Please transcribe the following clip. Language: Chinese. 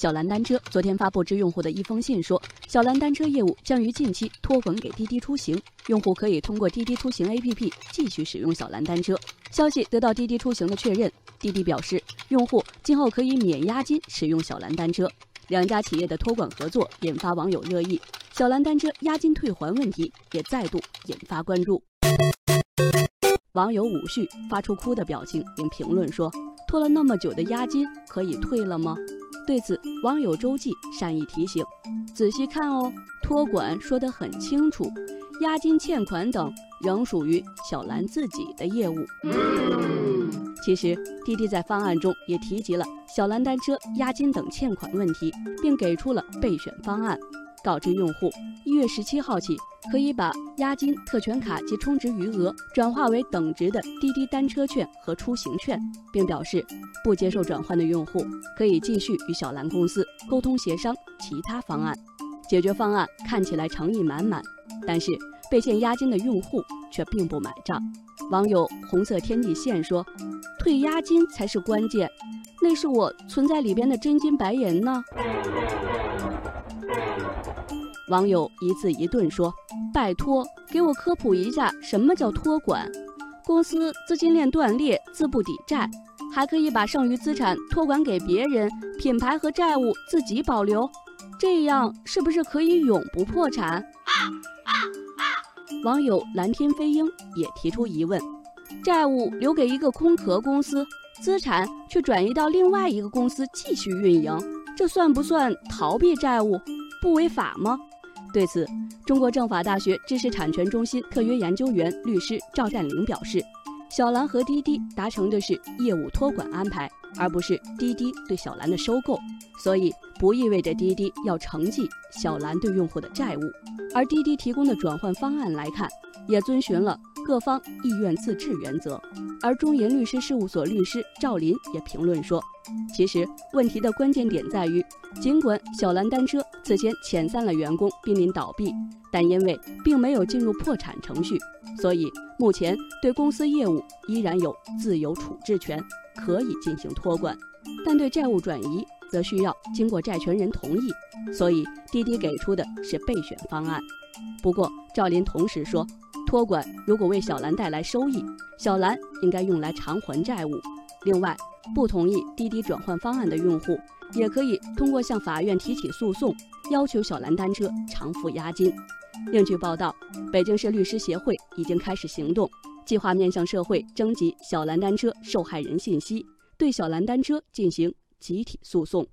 小蓝单车昨天发布致用户的一封信说，小蓝单车业务将于近期托管给滴滴出行，用户可以通过滴滴出行 APP 继续使用小蓝单车。消息得到滴滴出行的确认，滴滴表示，用户今后可以免押金使用小蓝单车。两家企业的托管合作引发网友热议，小蓝单车押金退还问题也再度引发关注。网友武旭发出哭的表情，并评论说：“拖了那么久的押金可以退了吗？”对此，网友周记善意提醒：“仔细看哦，托管说得很清楚，押金、欠款等仍属于小兰自己的业务。”其实，滴滴在方案中也提及了小蓝单车押金等欠款问题，并给出了备选方案。告知用户，一月十七号起，可以把押金、特权卡及充值余额转化为等值的滴滴单车券和出行券，并表示不接受转换的用户可以继续与小蓝公司沟通协商其他方案。解决方案看起来诚意满满，但是被欠押金的用户却并不买账。网友红色天际线说：“退押金才是关键，那是我存在里边的真金白银呢。”网友一字一顿说：“拜托，给我科普一下什么叫托管。公司资金链断裂，资不抵债，还可以把剩余资产托管给别人，品牌和债务自己保留，这样是不是可以永不破产？”网友蓝天飞鹰也提出疑问：“债务留给一个空壳公司，资产却转移到另外一个公司继续运营，这算不算逃避债务？不违法吗？”对此，中国政法大学知识产权中心特约研究员律师赵占林表示：“小蓝和滴滴达成的是业务托管安排，而不是滴滴对小蓝的收购，所以不意味着滴滴要承继小蓝对用户的债务。而滴滴提供的转换方案来看，也遵循了各方意愿自治原则。”而中研律师事务所律师赵林也评论说：“其实问题的关键点在于，尽管小蓝单车此前遣散了员工，濒临倒闭，但因为并没有进入破产程序，所以目前对公司业务依然有自由处置权，可以进行托管。但对债务转移，则需要经过债权人同意。所以滴滴给出的是备选方案。不过赵林同时说。”托管如果为小蓝带来收益，小蓝应该用来偿还债务。另外，不同意滴滴转换方案的用户，也可以通过向法院提起诉讼，要求小蓝单车偿付押金。另据报道，北京市律师协会已经开始行动，计划面向社会征集小蓝单车受害人信息，对小蓝单车进行集体诉讼。